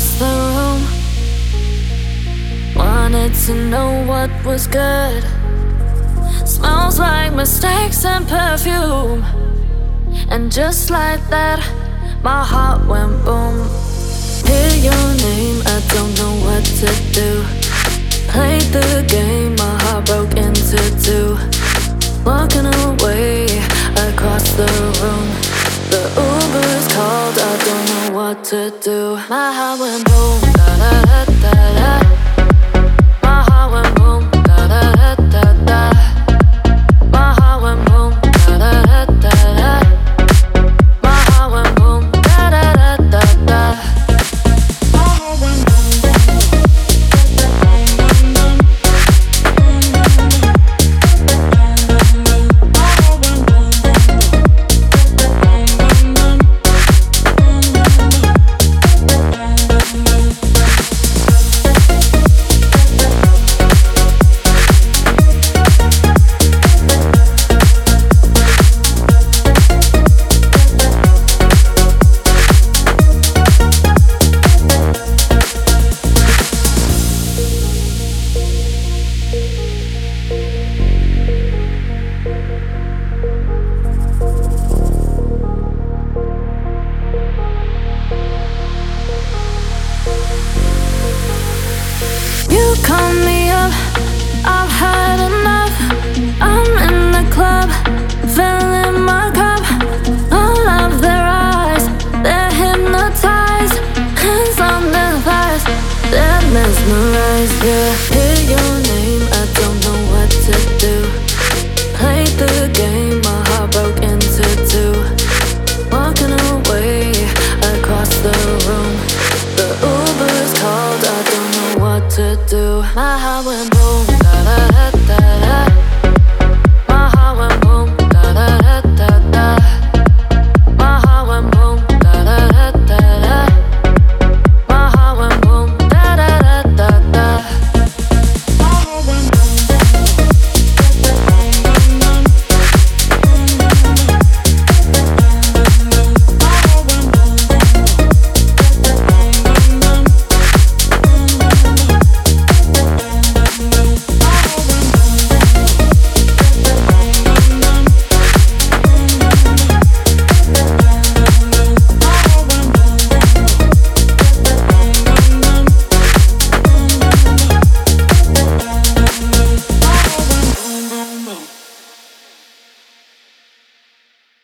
across the room. Wanted to know what was good. Smells like mistakes and perfume. And just like that, my heart went boom. Hear your name, I don't know what to do. Played the game, my heart broke into two. Walking away across the room. The Uber's called, I don't know what to do. My heart went boom, call me up. I've had enough. I'm in the club, filling my cup. All of their eyes, they're. Hands on their thighs, they're. Yeah, do. My heart went boom. Da, da, da,